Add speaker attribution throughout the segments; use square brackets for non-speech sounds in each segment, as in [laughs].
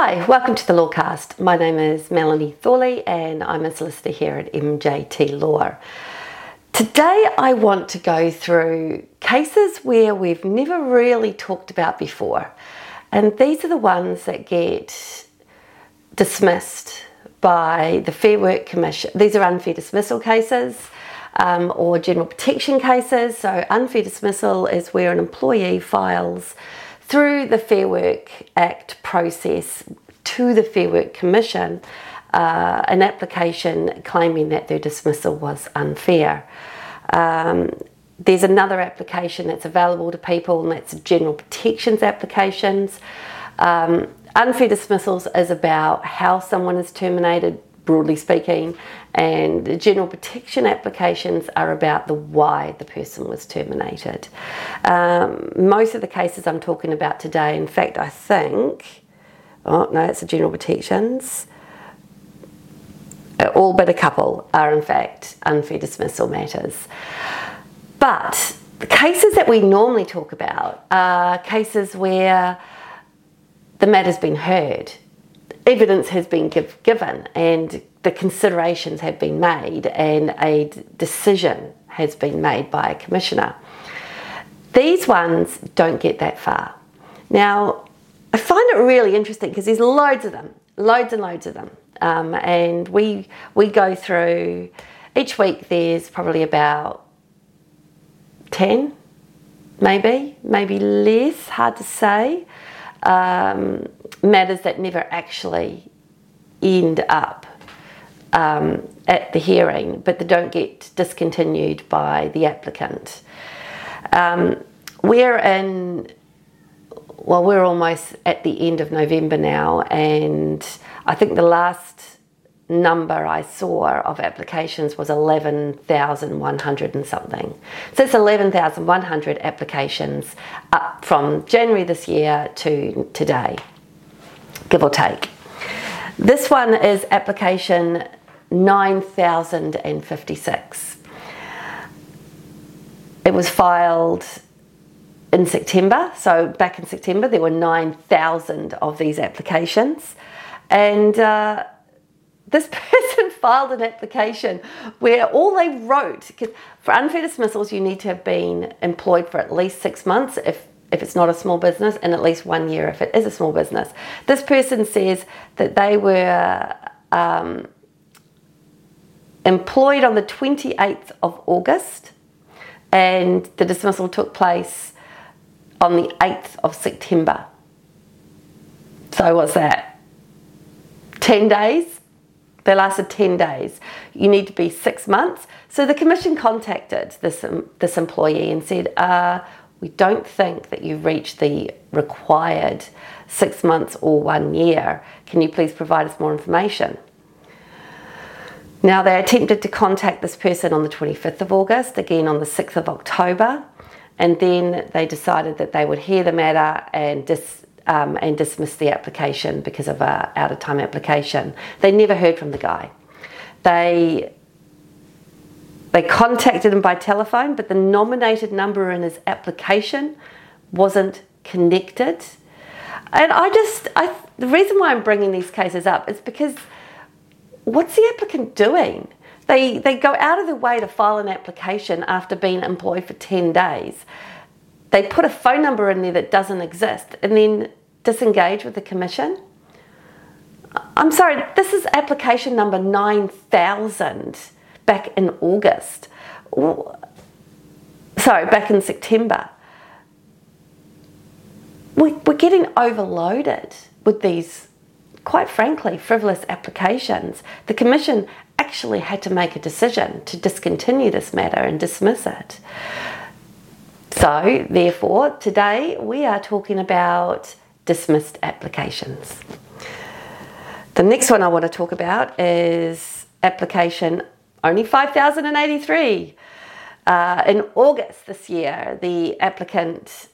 Speaker 1: Hi, welcome to the Lawcast. My name is Melanie Thorley and I'm a solicitor here at MJT Law. Today I want to go through cases where we've never really talked about before. And these are the ones that get dismissed by the Fair Work Commission. These are unfair dismissal cases um, or general protection cases. So, unfair dismissal is where an employee files through the Fair Work Act process to the Fair Work Commission uh, an application claiming that their dismissal was unfair. Um, there's another application that's available to people, and that's general protections applications. Um, unfair dismissals is about how someone is terminated, broadly speaking, and general protection applications are about the why the person was terminated. Um, most of the cases I'm talking about today, in fact, I think, oh no, it's the general protections. All but a couple are, in fact, unfair dismissal matters. But the cases that we normally talk about are cases where the matter's been heard, evidence has been give, given, and the considerations have been made, and a decision has been made by a commissioner. These ones don't get that far. Now, I find it really interesting because there's loads of them, loads and loads of them. Um, and we we go through each week. There's probably about ten, maybe maybe less. Hard to say. Um, matters that never actually end up um, at the hearing, but they don't get discontinued by the applicant. Um, we're in well, we're almost at the end of November now, and I think the last number I saw of applications was 11,100 and something. So it's 11,100 applications up from January this year to today, give or take. This one is application 9,056. It was filed in September. So back in September, there were 9,000 of these applications. And uh, this [laughs] person filed an application where all they wrote, for unfair dismissals, you need to have been employed for at least six months if, if it's not a small business, and at least one year if it is a small business. This person says that they were um, employed on the 28th of August, and the dismissal took place on the 8th of September. So, what's that? 10 days? They lasted 10 days. You need to be six months. So, the Commission contacted this, um, this employee and said, uh, We don't think that you've reached the required six months or one year. Can you please provide us more information? Now, they attempted to contact this person on the 25th of August, again on the 6th of October, and then they decided that they would hear the matter and dis, um, and dismiss the application because of a out of time application. They never heard from the guy. They they contacted him by telephone, but the nominated number in his application wasn't connected. And I just, I, the reason why I'm bringing these cases up is because what's the applicant doing? They, they go out of their way to file an application after being employed for 10 days. They put a phone number in there that doesn't exist and then disengage with the commission. I'm sorry, this is application number 9000 back in August. Sorry, back in September. We're getting overloaded with these, quite frankly, frivolous applications. The Commission actually had to make a decision to discontinue this matter and dismiss it. So, therefore, today we are talking about dismissed applications. The next one I want to talk about is application only 5083. Uh, in August this year, the applicant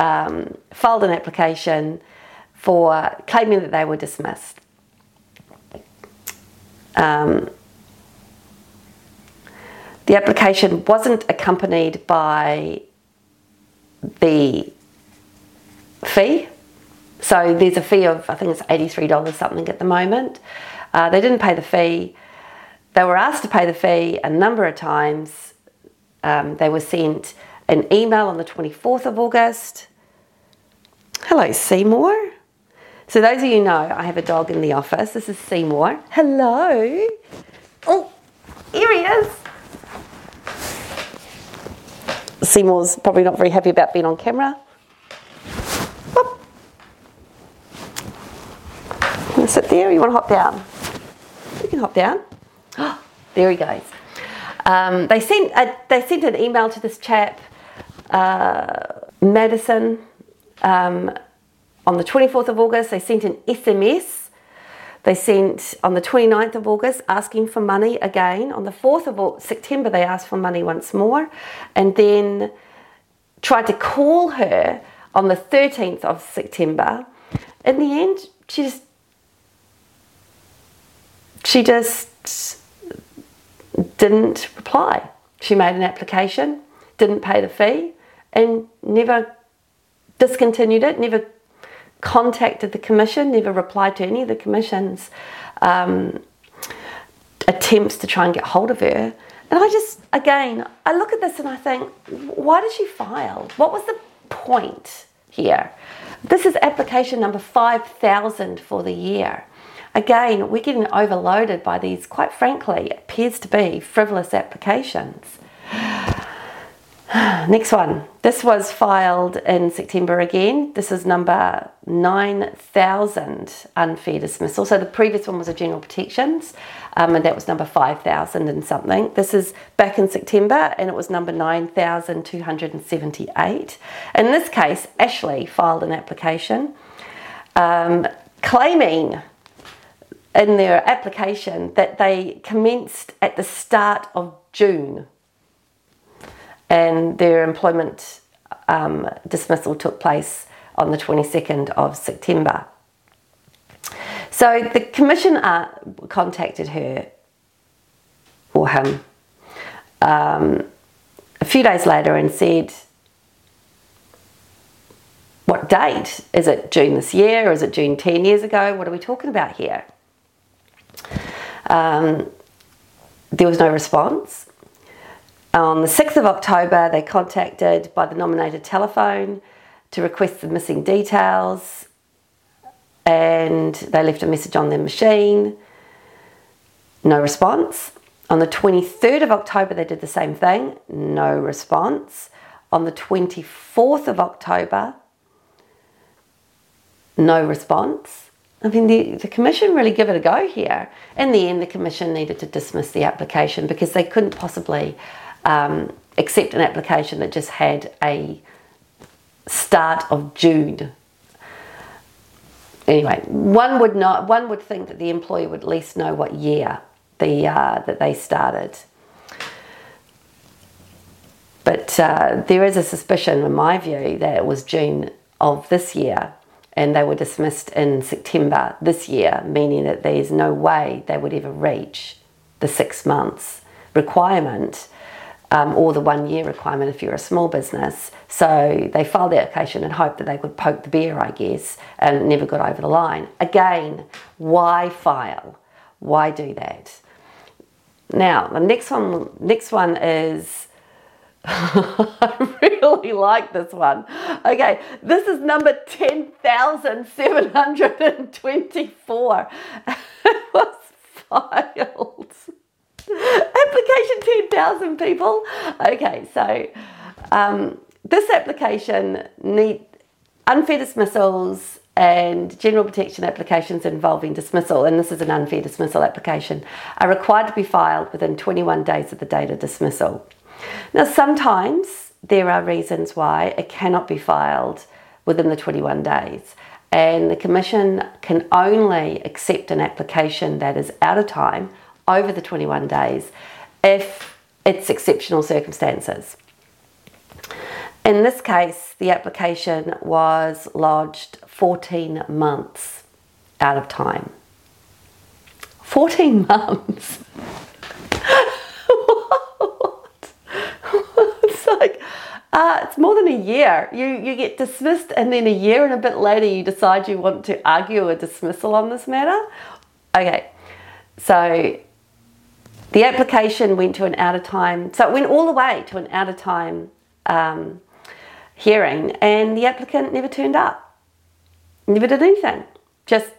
Speaker 1: um, filed an application for claiming that they were dismissed. Um, the application wasn't accompanied by the fee, So there's a fee of, I think it's $83 something at the moment. Uh, they didn't pay the fee. They were asked to pay the fee a number of times. Um, they were sent an email on the 24th of August. Hello, Seymour. So, those of you know, I have a dog in the office. This is Seymour. Hello. Oh, here he is. Seymour's probably not very happy about being on camera. Sit there, you want to hop down? You can hop down. [gasps] there he goes. Um, they sent a, they sent an email to this chap, uh, Madison, um, on the 24th of August. They sent an SMS. They sent on the 29th of August asking for money again. On the 4th of September, they asked for money once more, and then tried to call her on the 13th of September. In the end, she just she just didn't reply. She made an application, didn't pay the fee, and never discontinued it, never contacted the commission, never replied to any of the commission's um, attempts to try and get hold of her. And I just, again, I look at this and I think, why did she file? What was the point here? This is application number 5,000 for the year. Again, we're getting overloaded by these, quite frankly, appears to be frivolous applications. [sighs] Next one. This was filed in September again. This is number 9,000 unfair dismissal. So the previous one was a general protections, um, and that was number 5,000 and something. This is back in September, and it was number 9,278. In this case, Ashley filed an application um, claiming in their application that they commenced at the start of June and their employment um, dismissal took place on the 22nd of September. So the commission uh, contacted her or him um, a few days later and said, What date? Is it June this year? Or is it June 10 years ago? What are we talking about here? Um, there was no response. On the 6th of October, they contacted by the nominated telephone to request the missing details and they left a message on their machine. No response. On the 23rd of October, they did the same thing. No response. On the 24th of October, no response. I mean, the, the commission really give it a go here. In the end, the commission needed to dismiss the application because they couldn't possibly um, accept an application that just had a start of June. Anyway, one would not. One would think that the employer would at least know what year the uh, that they started. But uh, there is a suspicion, in my view, that it was June of this year and they were dismissed in September this year, meaning that there's no way they would ever reach the six months requirement um, or the one year requirement if you're a small business. So they filed the application and hoped that they could poke the bear, I guess, and never got over the line. Again, why file? Why do that? Now, the next one, next one is [laughs] I really like this one. Okay, this is number 10,724. [laughs] it was filed. Application 10,000 people. Okay, so um, this application need unfair dismissals and general protection applications involving dismissal, and this is an unfair dismissal application, are required to be filed within 21 days of the date of dismissal. Now, sometimes there are reasons why it cannot be filed within the 21 days, and the Commission can only accept an application that is out of time over the 21 days if it's exceptional circumstances. In this case, the application was lodged 14 months out of time. 14 [laughs] months. Uh, it's more than a year. You you get dismissed, and then a year and a bit later, you decide you want to argue a dismissal on this matter. Okay, so the application went to an out of time, so it went all the way to an out of time um, hearing, and the applicant never turned up, never did anything, just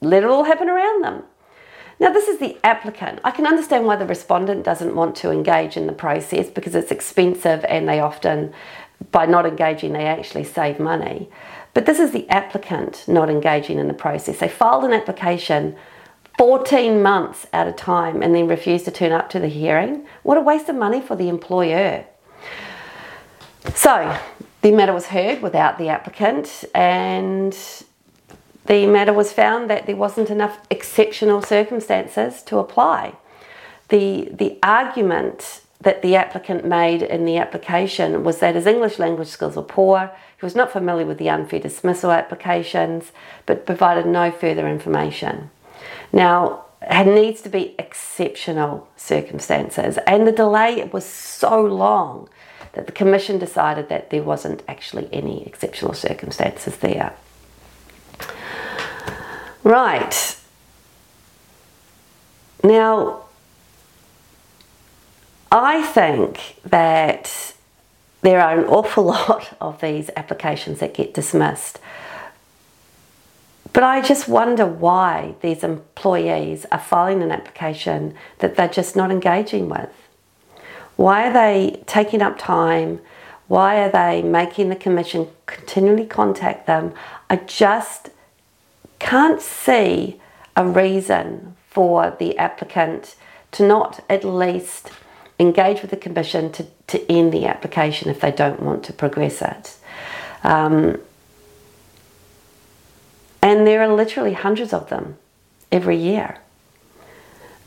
Speaker 1: let it all happen around them. Now, this is the applicant. I can understand why the respondent doesn't want to engage in the process because it's expensive and they often, by not engaging, they actually save money. But this is the applicant not engaging in the process. They filed an application 14 months at a time and then refused to turn up to the hearing. What a waste of money for the employer. So, the matter was heard without the applicant and the matter was found that there wasn't enough exceptional circumstances to apply. The, the argument that the applicant made in the application was that his English language skills were poor, he was not familiar with the unfair dismissal applications, but provided no further information. Now, it needs to be exceptional circumstances, and the delay was so long that the Commission decided that there wasn't actually any exceptional circumstances there. Right. Now, I think that there are an awful [laughs] lot of these applications that get dismissed. But I just wonder why these employees are filing an application that they're just not engaging with. Why are they taking up time? Why are they making the Commission continually contact them? I just can't see a reason for the applicant to not at least engage with the Commission to, to end the application if they don't want to progress it. Um, and there are literally hundreds of them every year.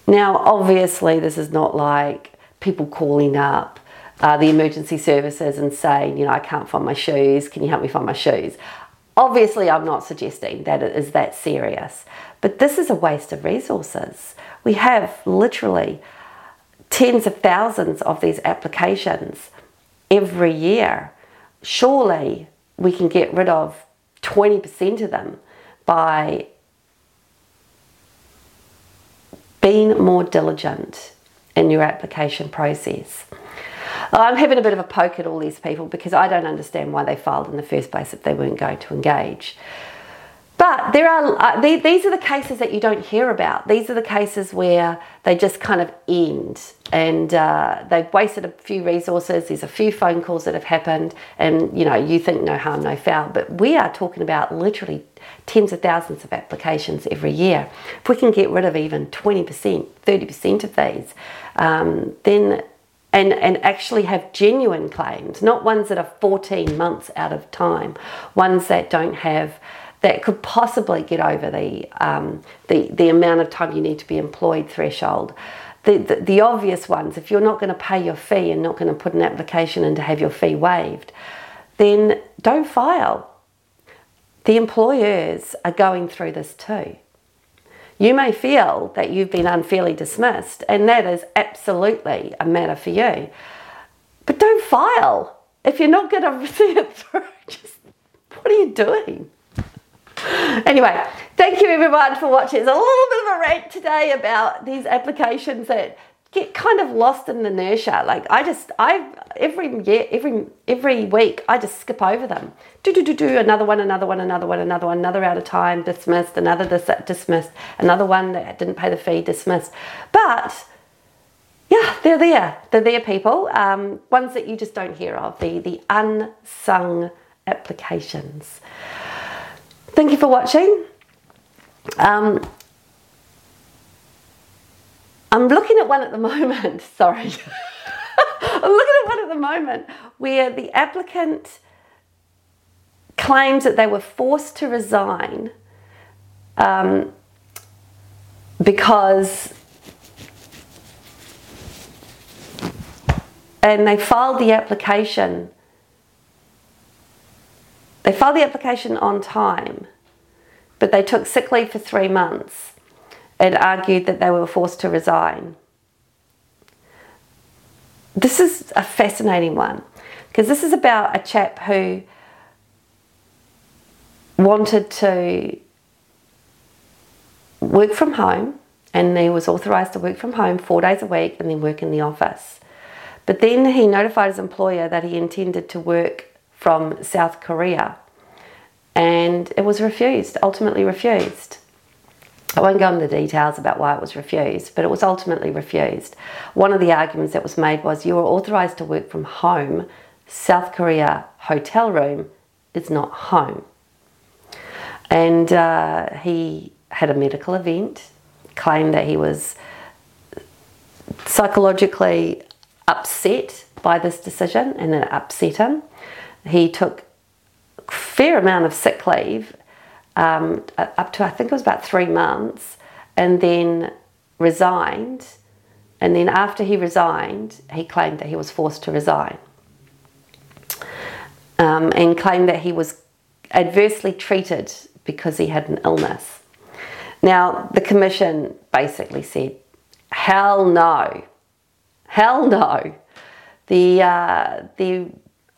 Speaker 1: Now, obviously, this is not like people calling up uh, the emergency services and saying, you know, I can't find my shoes, can you help me find my shoes? Obviously, I'm not suggesting that it is that serious, but this is a waste of resources. We have literally tens of thousands of these applications every year. Surely we can get rid of 20% of them by being more diligent in your application process. I'm having a bit of a poke at all these people because I don't understand why they filed in the first place if they weren't going to engage. But there are uh, these are the cases that you don't hear about. These are the cases where they just kind of end, and uh, they've wasted a few resources. There's a few phone calls that have happened, and you know you think no harm, no foul. But we are talking about literally tens of thousands of applications every year. If we can get rid of even twenty percent, thirty percent of these, um, then and, and actually have genuine claims, not ones that are 14 months out of time, ones that don't have that could possibly get over the, um, the, the amount of time you need to be employed threshold. The, the, the obvious ones, if you're not going to pay your fee and not going to put an application in to have your fee waived, then don't file. The employers are going through this too. You may feel that you've been unfairly dismissed, and that is absolutely a matter for you. But don't file. If you're not going [laughs] to see it through, just what are you doing? Anyway, thank you everyone for watching. It's a little bit of a rant today about these applications that get kind of lost in the inertia. Like I just, I every year, every every week, I just skip over them. Do do do do another one, another one, another one, another one, another out of time, dismissed. Another dis- dismissed. Another one that didn't pay the fee, dismissed. But yeah, they're there. They're there, people. Um, ones that you just don't hear of. The the unsung applications. Thank you for watching. Um, I'm looking at one at the [laughs] moment, sorry. I'm looking at one at the moment where the applicant claims that they were forced to resign um, because and they filed the application. They filed the application on time but they took sick leave for three months and argued that they were forced to resign. This is a fascinating one. Because this is about a chap who wanted to work from home and he was authorised to work from home four days a week and then work in the office. But then he notified his employer that he intended to work from South Korea and it was refused, ultimately refused. I won't go into the details about why it was refused, but it was ultimately refused. One of the arguments that was made was you are authorised to work from home. South Korea hotel room is not home. And uh, he had a medical event, claimed that he was psychologically upset by this decision and it upset him. He took a fair amount of sick leave um, up to I think it was about three months, and then resigned. And then after he resigned, he claimed that he was forced to resign, um, and claimed that he was adversely treated because he had an illness. Now the commission basically said, "Hell no, hell no." The uh, the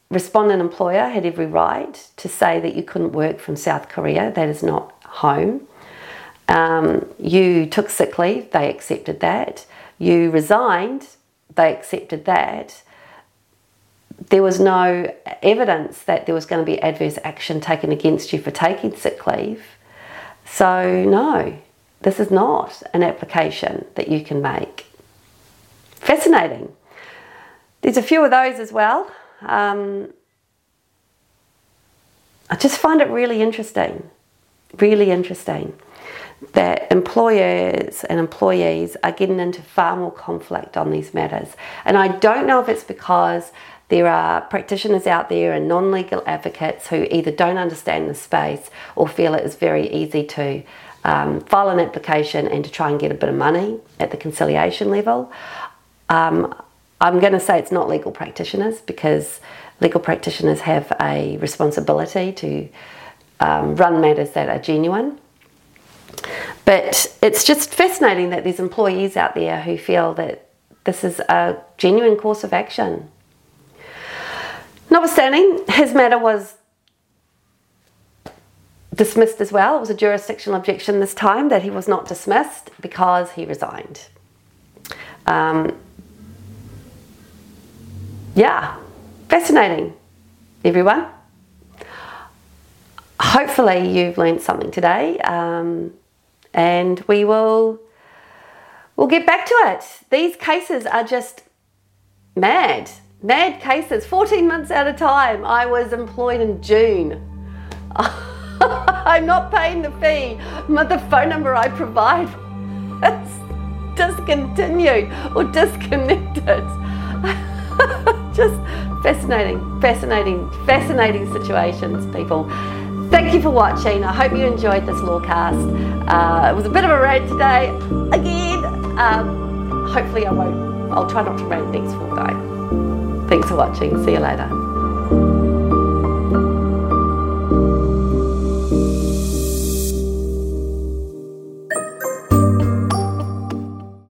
Speaker 1: respondent employer had every right to say that you couldn't work from South Korea, that is not home. Um, you took sick leave, they accepted that. You resigned, they accepted that. There was no evidence that there was going to be adverse action taken against you for taking sick leave. So, no, this is not an application that you can make. Fascinating. There's a few of those as well. Um, I just find it really interesting, really interesting that employers and employees are getting into far more conflict on these matters. And I don't know if it's because there are practitioners out there and non legal advocates who either don't understand the space or feel it is very easy to um, file an application and to try and get a bit of money at the conciliation level. Um, I'm going to say it's not legal practitioners because legal practitioners have a responsibility to um, run matters that are genuine. But it's just fascinating that there's employees out there who feel that this is a genuine course of action. Notwithstanding, his matter was dismissed as well. It was a jurisdictional objection this time that he was not dismissed because he resigned. Um, yeah, fascinating, everyone. Hopefully, you've learned something today, um, and we will we'll get back to it. These cases are just mad, mad cases. 14 months at a time. I was employed in June. [laughs] I'm not paying the fee. But the phone number I provide [laughs] is discontinued or disconnected. [laughs] just fascinating, fascinating, fascinating situations, people. Thank you for watching. I hope you enjoyed this lawcast. Uh, it was a bit of a rant today, again. Um, hopefully, I won't. I'll try not to rant next fortnight. Thanks for watching. See you later.